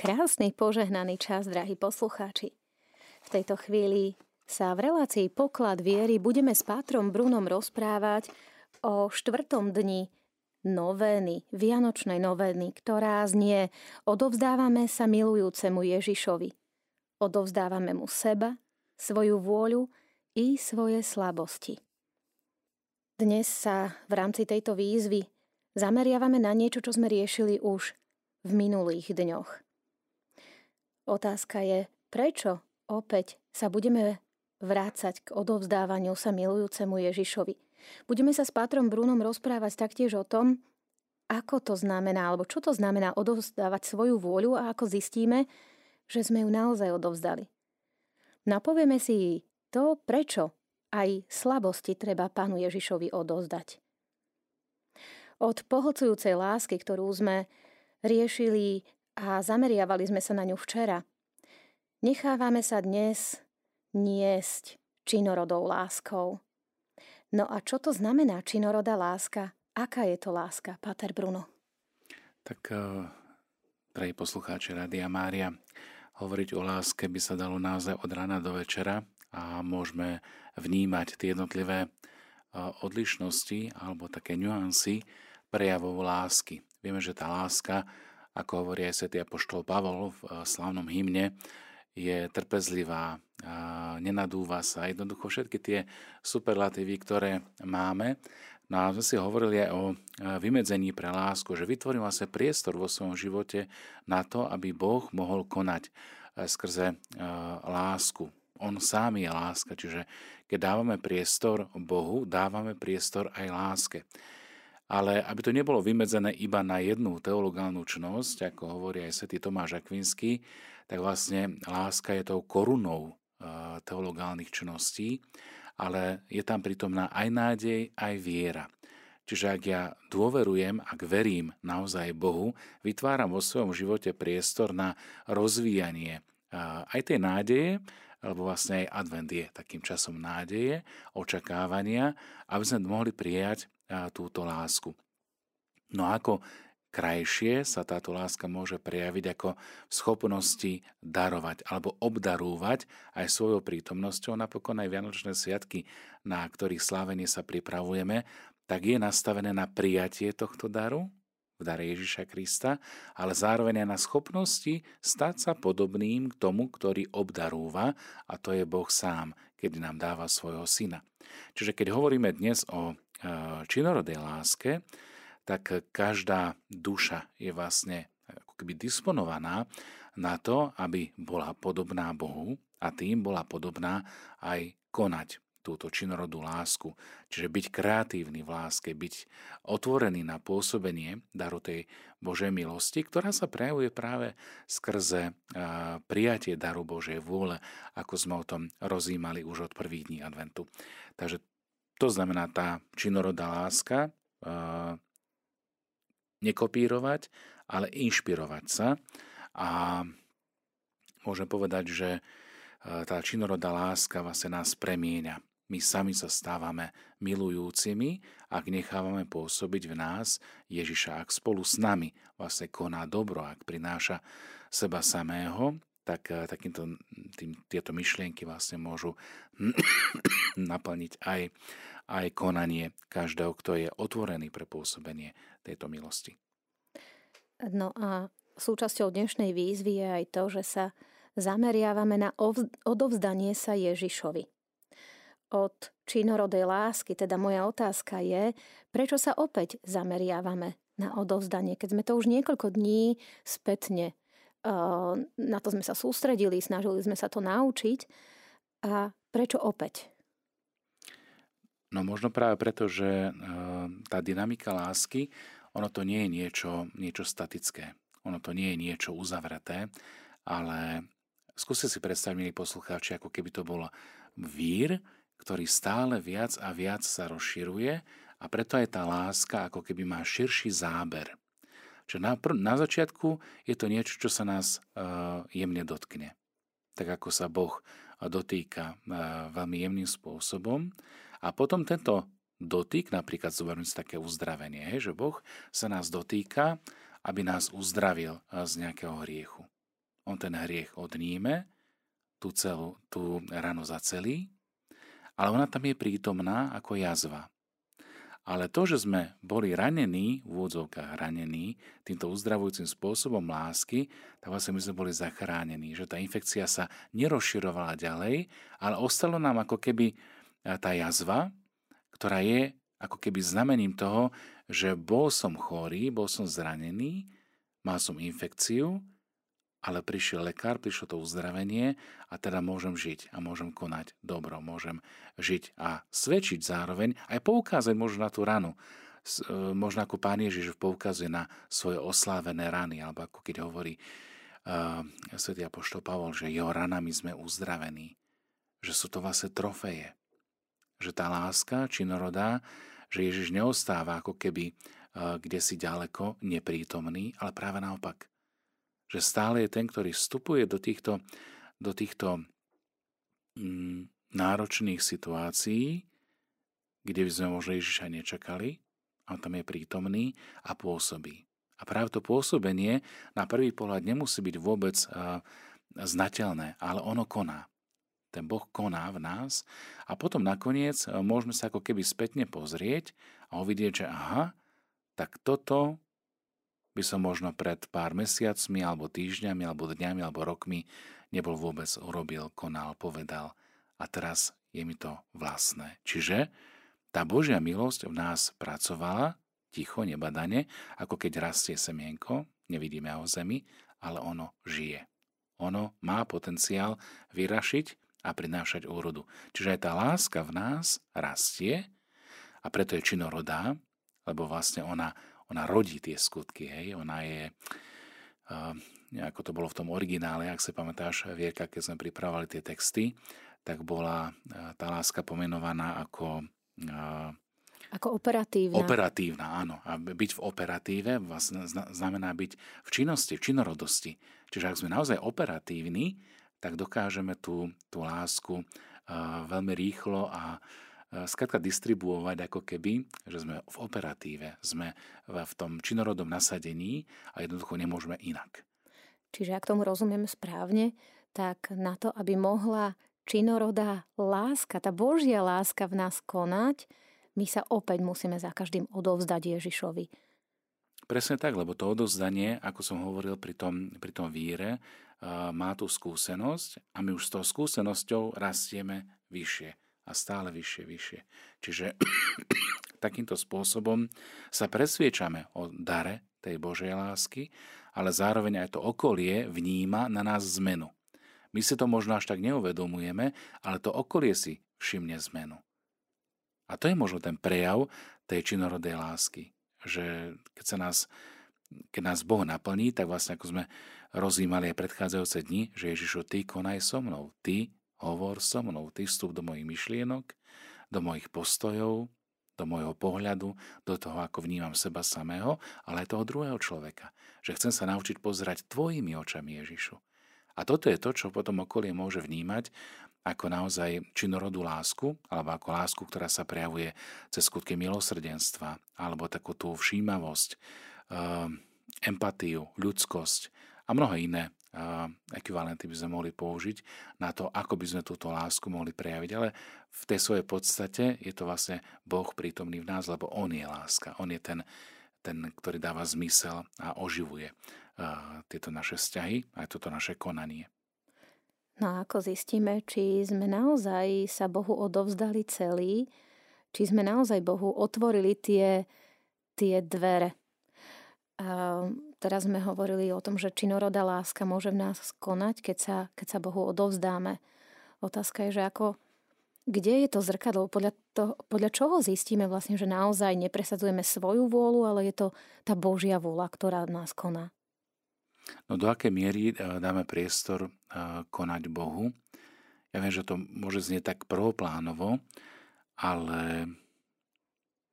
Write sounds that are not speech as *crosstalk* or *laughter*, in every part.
Krásny požehnaný čas, drahí poslucháči. V tejto chvíli sa v relácii Poklad viery budeme s Pátrom Brunom rozprávať o štvrtom dni novény, Vianočnej novény, ktorá znie Odovzdávame sa milujúcemu Ježišovi. Odovzdávame mu seba, svoju vôľu i svoje slabosti. Dnes sa v rámci tejto výzvy zameriavame na niečo, čo sme riešili už v minulých dňoch. Otázka je, prečo opäť sa budeme vrácať k odovzdávaniu sa milujúcemu Ježišovi. Budeme sa s Pátrom Brunom rozprávať taktiež o tom, ako to znamená, alebo čo to znamená odovzdávať svoju vôľu a ako zistíme, že sme ju naozaj odovzdali. Napovieme si to, prečo aj slabosti treba Pánu Ježišovi odozdať. Od pohlcujúcej lásky, ktorú sme riešili a zameriavali sme sa na ňu včera, nechávame sa dnes niesť činorodou láskou. No a čo to znamená činorodá láska? Aká je to láska, Pater Bruno? Tak, uh, drahí poslucháči Rádia Mária, hovoriť o láske by sa dalo naozaj od rána do večera a môžeme vnímať tie jednotlivé odlišnosti alebo také nuancy prejavov lásky. Vieme, že tá láska, ako hovorí aj svätý apoštol Pavol v slávnom hymne, je trpezlivá, nenadúva sa, jednoducho všetky tie superlatívy, ktoré máme. No a sme si hovorili aj o vymedzení pre lásku, že vytvoril sa priestor vo svojom živote na to, aby Boh mohol konať skrze lásku, on sám je láska, čiže keď dávame priestor Bohu, dávame priestor aj láske. Ale aby to nebolo vymedzené iba na jednu teologálnu čnosť, ako hovorí aj svätý Tomáš Akvinský, tak vlastne láska je tou korunou eh, teologálnych čností, ale je tam pritomná aj nádej, aj viera. Čiže ak ja dôverujem, ak verím naozaj Bohu, vytváram vo svojom živote priestor na rozvíjanie eh, aj tej nádeje, alebo vlastne aj advent je takým časom nádeje, očakávania, aby sme mohli prijať túto lásku. No ako krajšie sa táto láska môže prejaviť ako v schopnosti darovať alebo obdarúvať aj svojou prítomnosťou. Napokon aj Vianočné sviatky, na ktorých slávenie sa pripravujeme, tak je nastavené na prijatie tohto daru, v dare Ježiša Krista, ale zároveň aj na schopnosti stať sa podobným k tomu, ktorý obdarúva, a to je Boh sám, keď nám dáva svojho syna. Čiže keď hovoríme dnes o činorodej láske, tak každá duša je vlastne ako keby disponovaná na to, aby bola podobná Bohu a tým bola podobná aj konať túto činorodú lásku. Čiže byť kreatívny v láske, byť otvorený na pôsobenie daru tej Božej milosti, ktorá sa prejavuje práve skrze prijatie daru Božej vôle, ako sme o tom rozímali už od prvých dní adventu. Takže to znamená tá činorodá láska, nekopírovať, ale inšpirovať sa. A môžem povedať, že tá činorodá láska vlastne nás premieňa my sami sa stávame milujúcimi, ak nechávame pôsobiť v nás Ježiša, ak spolu s nami vlastne koná dobro, ak prináša seba samého, tak eh, takýmto, tým, tieto myšlienky vlastne môžu *coughs* naplniť aj, aj konanie každého, kto je otvorený pre pôsobenie tejto milosti. No a súčasťou dnešnej výzvy je aj to, že sa zameriavame na odovzdanie sa Ježišovi od činorodej lásky. Teda moja otázka je, prečo sa opäť zameriavame na odovzdanie, keď sme to už niekoľko dní spätne na to sme sa sústredili, snažili sme sa to naučiť. A prečo opäť? No možno práve preto, že tá dynamika lásky, ono to nie je niečo, niečo statické. Ono to nie je niečo uzavreté, ale skúste si predstaviť, milí poslucháči, ako keby to bol vír, ktorý stále viac a viac sa rozširuje a preto aj tá láska ako keby má širší záber. Čo na, pr- na začiatku je to niečo, čo sa nás uh, jemne dotkne. Tak ako sa Boh dotýka uh, veľmi jemným spôsobom. A potom tento dotyk, napríklad zoberme také uzdravenie, hej, že Boh sa nás dotýka, aby nás uzdravil z nejakého hriechu. on ten hriech odníme, tú, celú, tú ranu zacelí, ale ona tam je prítomná ako jazva. Ale to, že sme boli ranení, v úvodzovkách ranení, týmto uzdravujúcim spôsobom lásky, tak vlastne my sme boli zachránení, že tá infekcia sa nerozširovala ďalej, ale ostalo nám ako keby tá jazva, ktorá je ako keby znamením toho, že bol som chorý, bol som zranený, mal som infekciu, ale prišiel lekár, prišlo to uzdravenie a teda môžem žiť a môžem konať dobro, môžem žiť a svedčiť zároveň, aj poukázať možno na tú ranu. E, možno ako pán Ježiš poukazuje na svoje oslávené rany, alebo ako keď hovorí uh, svätý apoštol Pavol, že jeho ranami sme uzdravení, že sú to vlastne trofeje, že tá láska činorodá, že Ježiš neostáva ako keby uh, kde si ďaleko, neprítomný, ale práve naopak že stále je ten, ktorý vstupuje do týchto, do týchto mm, náročných situácií, kde by sme možno Ježiša nečakali, a on tam je prítomný a pôsobí. A práve to pôsobenie na prvý pohľad nemusí byť vôbec uh, znateľné, ale ono koná. Ten Boh koná v nás a potom nakoniec môžeme sa ako keby spätne pozrieť a uvidieť, že aha, tak toto by som možno pred pár mesiacmi, alebo týždňami, alebo dňami, alebo rokmi nebol vôbec urobil, konal, povedal. A teraz je mi to vlastné. Čiže tá Božia milosť v nás pracovala ticho, nebadane, ako keď rastie semienko, nevidíme ho zemi, ale ono žije. Ono má potenciál vyrašiť a prinášať úrodu. Čiže aj tá láska v nás rastie a preto je činorodá, lebo vlastne ona ona rodí tie skutky, hej, ona je, uh, ako to bolo v tom originále, ak sa pamätáš, Vierka, keď sme pripravovali tie texty, tak bola uh, tá láska pomenovaná ako uh, ako operatívna. Operatívna, áno. A byť v operatíve vlastne znamená byť v činnosti, v činorodosti. Čiže ak sme naozaj operatívni, tak dokážeme tú, tú lásku uh, veľmi rýchlo a E, skrátka distribuovať ako keby, že sme v operatíve, sme v tom činorodom nasadení a jednoducho nemôžeme inak. Čiže ak tomu rozumiem správne, tak na to, aby mohla činorodá láska, tá Božia láska v nás konať, my sa opäť musíme za každým odovzdať Ježišovi. Presne tak, lebo to odovzdanie, ako som hovoril pri tom, pri tom víre, e, má tú skúsenosť a my už s tou skúsenosťou rastieme vyššie a stále vyššie, vyššie. Čiže *coughs* takýmto spôsobom sa presviečame o dare tej Božej lásky, ale zároveň aj to okolie vníma na nás zmenu. My si to možno až tak neuvedomujeme, ale to okolie si všimne zmenu. A to je možno ten prejav tej činorodej lásky, že keď, sa nás, keď nás Boh naplní, tak vlastne ako sme rozímali aj predchádzajúce dni, že Ježišu, Ty konaj so mnou, Ty Hovor so mnou, ty vstup do mojich myšlienok, do mojich postojov, do môjho pohľadu, do toho, ako vnímam seba samého, ale aj toho druhého človeka. Že chcem sa naučiť pozerať tvojimi očami Ježišu. A toto je to, čo potom okolie môže vnímať ako naozaj činorodú lásku, alebo ako lásku, ktorá sa prejavuje cez skutky milosrdenstva, alebo takú tú všímavosť, ehm, empatiu, ľudskosť a mnohé iné ekvivalenty by sme mohli použiť na to, ako by sme túto lásku mohli prejaviť. Ale v tej svojej podstate je to vlastne Boh prítomný v nás, lebo On je láska. On je ten, ten ktorý dáva zmysel a oživuje tieto naše vzťahy aj toto naše konanie. No a ako zistíme, či sme naozaj sa Bohu odovzdali celý, či sme naozaj Bohu otvorili tie, tie dvere. Teraz sme hovorili o tom, že činorodá láska môže v nás konať, keď sa, keď sa Bohu odovzdáme. Otázka je, že ako, kde je to zrkadlo? Podľa, to, podľa čoho zistíme vlastne, že naozaj nepresadzujeme svoju vôľu, ale je to tá Božia vôľa, ktorá nás koná? No do akej miery eh, dáme priestor eh, konať Bohu? Ja viem, že to môže znieť tak prvoplánovo, ale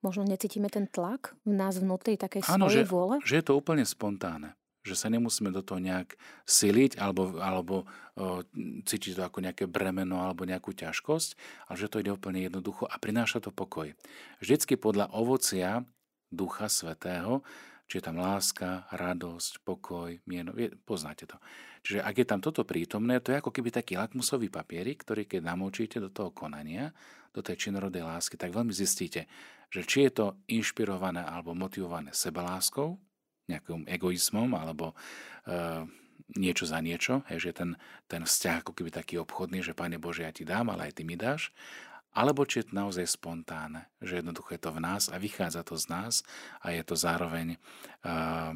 Možno necítime ten tlak v nás vnútri takej Áno, svojej že, vôle? že je to úplne spontánne. Že sa nemusíme do toho nejak siliť alebo, alebo o, cítiť to ako nejaké bremeno alebo nejakú ťažkosť, ale že to ide úplne jednoducho a prináša to pokoj. Vždycky podľa ovocia Ducha Svetého či je tam láska, radosť, pokoj, mieno, poznáte to. Čiže ak je tam toto prítomné, to je ako keby taký lakmusový papierik, ktorý keď namočíte do toho konania, do tej činorodej lásky, tak veľmi zistíte, že či je to inšpirované alebo motivované sebaláskou, nejakým egoizmom alebo e, niečo za niečo, hej, že ten, ten vzťah ako keby taký obchodný, že Pane Bože, ja ti dám, ale aj ty mi dáš, alebo či je to naozaj spontánne, že jednoducho je to v nás a vychádza to z nás a je to zároveň uh,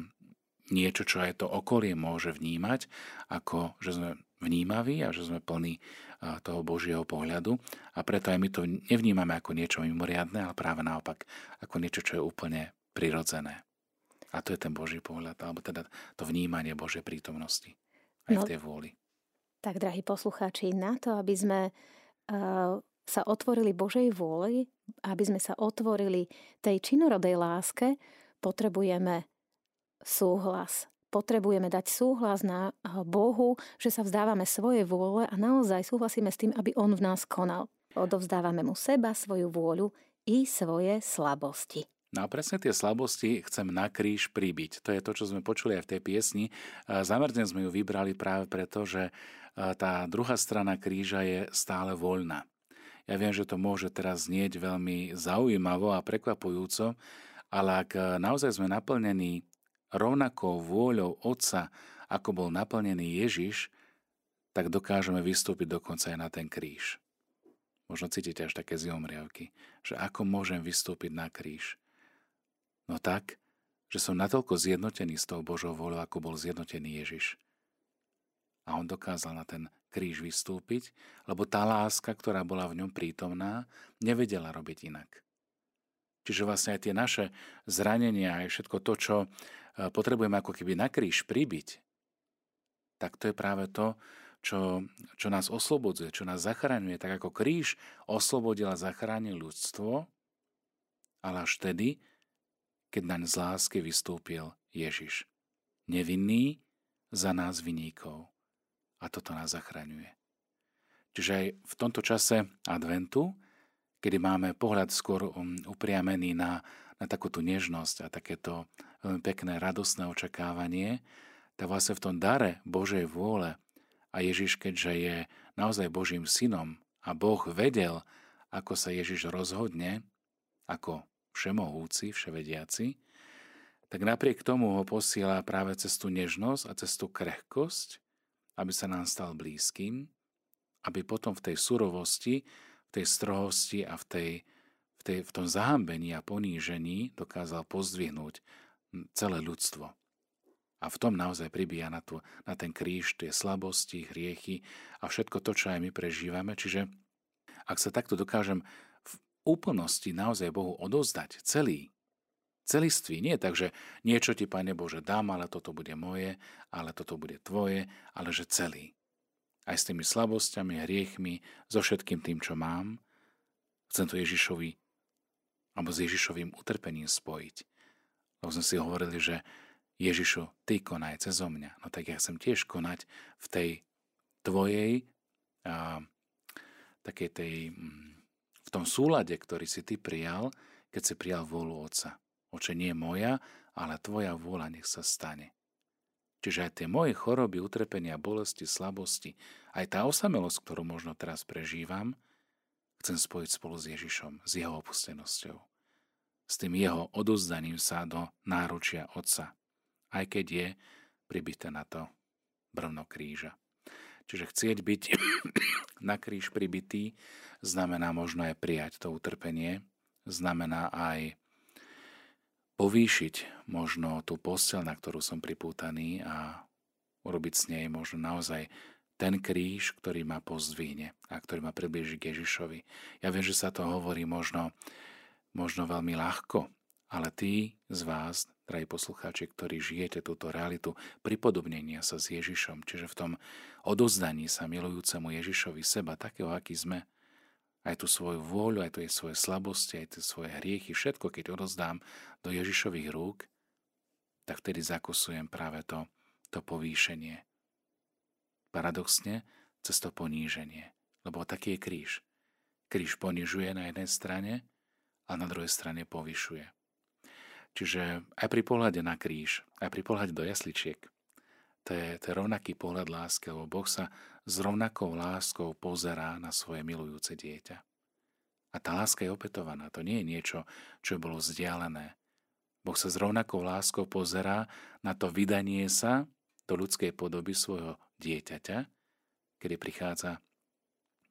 niečo, čo aj to okolie môže vnímať, ako že sme vnímaví a že sme plní uh, toho Božieho pohľadu a preto aj my to nevnímame ako niečo mimoriadne, ale práve naopak ako niečo, čo je úplne prirodzené. A to je ten Boží pohľad, alebo teda to vnímanie Božej prítomnosti aj no, v tej vôli. Tak, drahí poslucháči, na to, aby sme uh, sa otvorili Božej vôli, aby sme sa otvorili tej činorodej láske, potrebujeme súhlas. Potrebujeme dať súhlas na Bohu, že sa vzdávame svojej vôle a naozaj súhlasíme s tým, aby On v nás konal. Odovzdávame mu seba, svoju vôľu i svoje slabosti. No a presne tie slabosti chcem na kríž pribiť. To je to, čo sme počuli aj v tej piesni. Zamerne sme ju vybrali práve preto, že tá druhá strana kríža je stále voľná. Ja viem, že to môže teraz znieť veľmi zaujímavo a prekvapujúco, ale ak naozaj sme naplnení rovnakou vôľou Otca, ako bol naplnený Ježiš, tak dokážeme vystúpiť dokonca aj na ten kríž. Možno cítite až také zjomriavky, že ako môžem vystúpiť na kríž. No tak, že som natoľko zjednotený s tou Božou voľou, ako bol zjednotený Ježiš. A on dokázal na ten kríž vystúpiť, lebo tá láska, ktorá bola v ňom prítomná, nevedela robiť inak. Čiže vlastne aj tie naše zranenia, aj všetko to, čo e, potrebujeme ako keby na kríž pribiť, tak to je práve to, čo, čo nás oslobodzuje, čo nás zachraňuje. Tak ako kríž oslobodil a zachránil ľudstvo, ale až vtedy, keď naň z lásky vystúpil Ježiš. Nevinný za nás vyníkov a toto nás zachraňuje. Čiže aj v tomto čase adventu, kedy máme pohľad skôr um, upriamený na, na takúto nežnosť a takéto veľmi pekné, radostné očakávanie, tak vlastne v tom dare Božej vôle a Ježiš, keďže je naozaj Božím synom a Boh vedel, ako sa Ježiš rozhodne, ako všemohúci, vševediaci, tak napriek tomu ho posiela práve cez tú nežnosť a cez tú krehkosť, aby sa nám stal blízkym, aby potom v tej surovosti, v tej strohosti a v, tej, v, tej, v tom zahambení a ponížení dokázal pozdvihnúť celé ľudstvo. A v tom naozaj pribíja na, tu, na ten kríž tie slabosti, hriechy a všetko to, čo aj my prežívame. Čiže ak sa takto dokážem v úplnosti naozaj Bohu odozdať celý, Celistvý nie tak, že niečo ti, Pane Bože, dám, ale toto bude moje, ale toto bude tvoje, ale že celý. Aj s tými slabosťami, hriechmi, so všetkým tým, čo mám, chcem to Ježišovi alebo s Ježišovým utrpením spojiť. Lebo sme si hovorili, že Ježišu, ty konaj cez mňa. No tak ja chcem tiež konať v tej tvojej a, takej tej, mm, v tom súlade, ktorý si ty prijal, keď si prijal vôľu Otca. Oče, nie moja, ale tvoja vôľa nech sa stane. Čiže aj tie moje choroby, utrpenia, bolesti, slabosti, aj tá osamelosť, ktorú možno teraz prežívam, chcem spojiť spolu s Ježišom, s jeho opustenosťou. S tým jeho odozdaním sa do náručia Otca, aj keď je pribité na to brvno kríža. Čiže chcieť byť *coughs* na kríž pribitý znamená možno aj prijať to utrpenie, znamená aj povýšiť možno tú postel, na ktorú som pripútaný a urobiť s nej možno naozaj ten kríž, ktorý ma pozdvihne a ktorý ma približí k Ježišovi. Ja viem, že sa to hovorí možno, možno veľmi ľahko, ale tí z vás, drahí poslucháči, ktorí žijete túto realitu pripodobnenia sa s Ježišom, čiže v tom odozdaní sa milujúcemu Ježišovi seba, takého, aký sme, aj tú svoju vôľu, aj tie svoje slabosti, aj tie svoje hriechy, všetko, keď odozdám do Ježišových rúk, tak vtedy zakusujem práve to, to povýšenie. Paradoxne, cez to poníženie. Lebo taký je kríž. Kríž ponižuje na jednej strane a na druhej strane povyšuje. Čiže aj pri pohľade na kríž, aj pri pohľade do jasličiek, to je, to je rovnaký pohľad lásky, lebo Boh sa s rovnakou láskou pozerá na svoje milujúce dieťa. A tá láska je opetovaná. To nie je niečo, čo bolo vzdialené. Boh sa s rovnakou láskou pozerá na to vydanie sa do ľudskej podoby svojho dieťaťa, kedy prichádza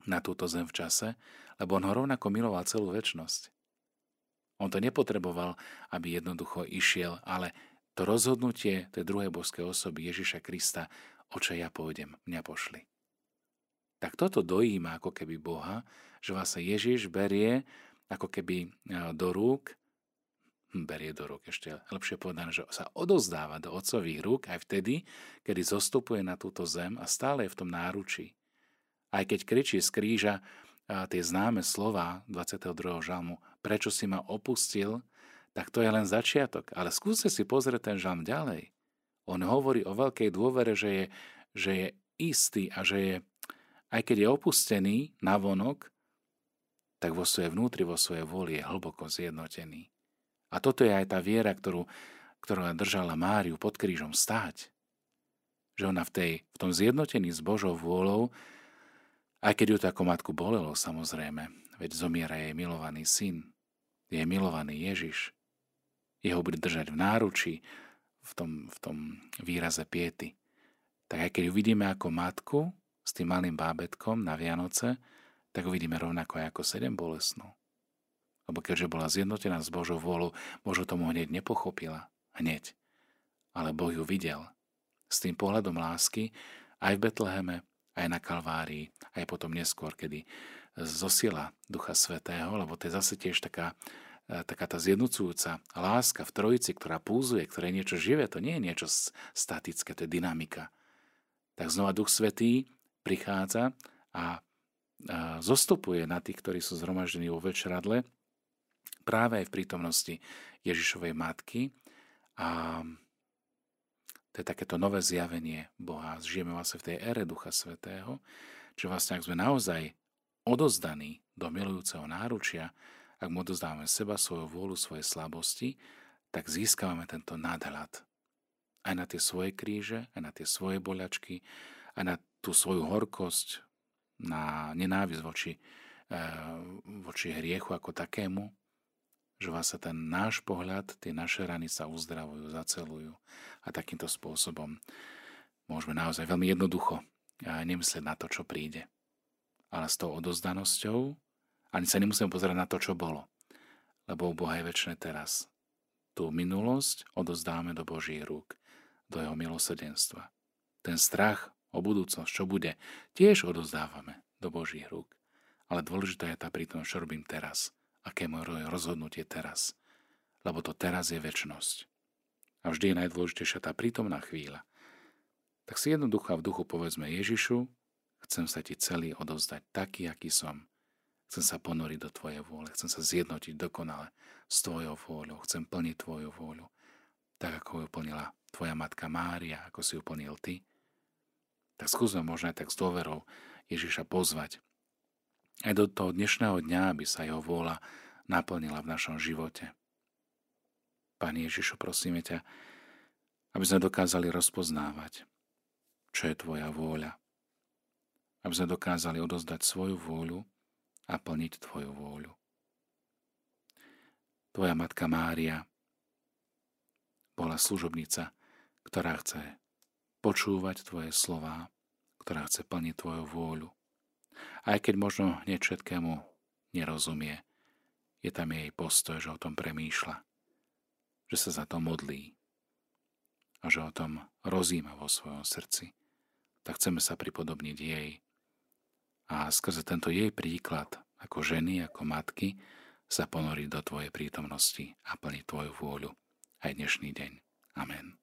na túto zem v čase, lebo on ho rovnako miloval celú väčnosť. On to nepotreboval, aby jednoducho išiel, ale to rozhodnutie tej druhej božskej osoby Ježiša Krista, oče ja pôjdem, mňa pošli. Tak toto dojíma ako keby Boha, že vlastne Ježiš berie ako keby e, do rúk, hm, berie do rúk, ešte lepšie povedané, že sa odozdáva do otcových rúk aj vtedy, kedy zostupuje na túto zem a stále je v tom náručí. Aj keď kričí z kríža tie známe slova 22. žalmu, prečo si ma opustil, tak to je len začiatok. Ale skúste si pozrieť ten žalm ďalej. On hovorí o veľkej dôvere, že je, že je istý a že je, aj keď je opustený na vonok, tak vo svojej vnútri, vo svojej vôli je hlboko zjednotený. A toto je aj tá viera, ktorú, ktorú držala Máriu pod krížom stáť. Že ona v, tej, v tom zjednotení s Božou vôľou aj keď ju to ako matku bolelo, samozrejme, veď zomiera jej milovaný syn, jej milovaný Ježiš. Jeho bude držať v náruči, v tom, v tom výraze piety. Tak aj keď ju vidíme ako matku s tým malým bábetkom na Vianoce, tak ju vidíme rovnako aj ako sedem bolesnú. Lebo keďže bola zjednotená s Božou vôľou, Božo tomu hneď nepochopila. Hneď. Ale Boh ju videl. S tým pohľadom lásky aj v Betleheme, aj na Kalvárii, aj potom neskôr, kedy zosila Ducha Svetého, lebo to je zase tiež taká, taká tá zjednocujúca láska v trojici, ktorá púzuje, ktoré je niečo živé, to nie je niečo statické, to je dynamika. Tak znova Duch Svetý prichádza a zostupuje na tých, ktorí sú zhromaždení vo večeradle, práve aj v prítomnosti Ježišovej matky a to je takéto nové zjavenie Boha. Žijeme vlastne v tej ére Ducha Svetého, že vlastne ak sme naozaj odozdaní do milujúceho náručia, ak mu odozdávame seba, svoju vôľu, svoje slabosti, tak získavame tento nadhľad. Aj na tie svoje kríže, aj na tie svoje boľačky, aj na tú svoju horkosť, na nenávisť voči, eh, voči hriechu ako takému, že vlastne ten náš pohľad, tie naše rany sa uzdravujú, zacelujú a takýmto spôsobom môžeme naozaj veľmi jednoducho nemyslieť na to, čo príde. Ale s tou odozdanosťou ani sa nemusíme pozerať na to, čo bolo. Lebo u Boha je väčšie teraz. Tú minulosť odozdáme do Božích rúk, do Jeho milosrdenstva. Ten strach o budúcnosť, čo bude, tiež odozdávame do Božích rúk. Ale dôležitá je tá prítomnosť, čo robím teraz – aké je moje rozhodnutie teraz. Lebo to teraz je väčnosť. A vždy je najdôležitejšia tá prítomná chvíľa. Tak si jednoducho v duchu povedzme Ježišu, chcem sa ti celý odovzdať taký, aký som. Chcem sa ponoriť do tvojej vôle, chcem sa zjednotiť dokonale s tvojou vôľou, chcem plniť tvoju vôľu, tak ako ju plnila tvoja matka Mária, ako si ju plnil ty. Tak skúsme možno aj tak s dôverou Ježiša pozvať, aj do toho dnešného dňa, aby sa jeho vôľa naplnila v našom živote. Pane Ježišu, prosíme ťa, aby sme dokázali rozpoznávať, čo je Tvoja vôľa. Aby sme dokázali odozdať svoju vôľu a plniť Tvoju vôľu. Tvoja matka Mária bola služobnica, ktorá chce počúvať Tvoje slova, ktorá chce plniť Tvoju vôľu aj keď možno hneď všetkému nerozumie, je tam jej postoj, že o tom premýšľa, že sa za to modlí a že o tom rozíma vo svojom srdci. Tak chceme sa pripodobniť jej a skrze tento jej príklad ako ženy, ako matky sa ponoriť do Tvojej prítomnosti a plniť Tvoju vôľu aj dnešný deň. Amen.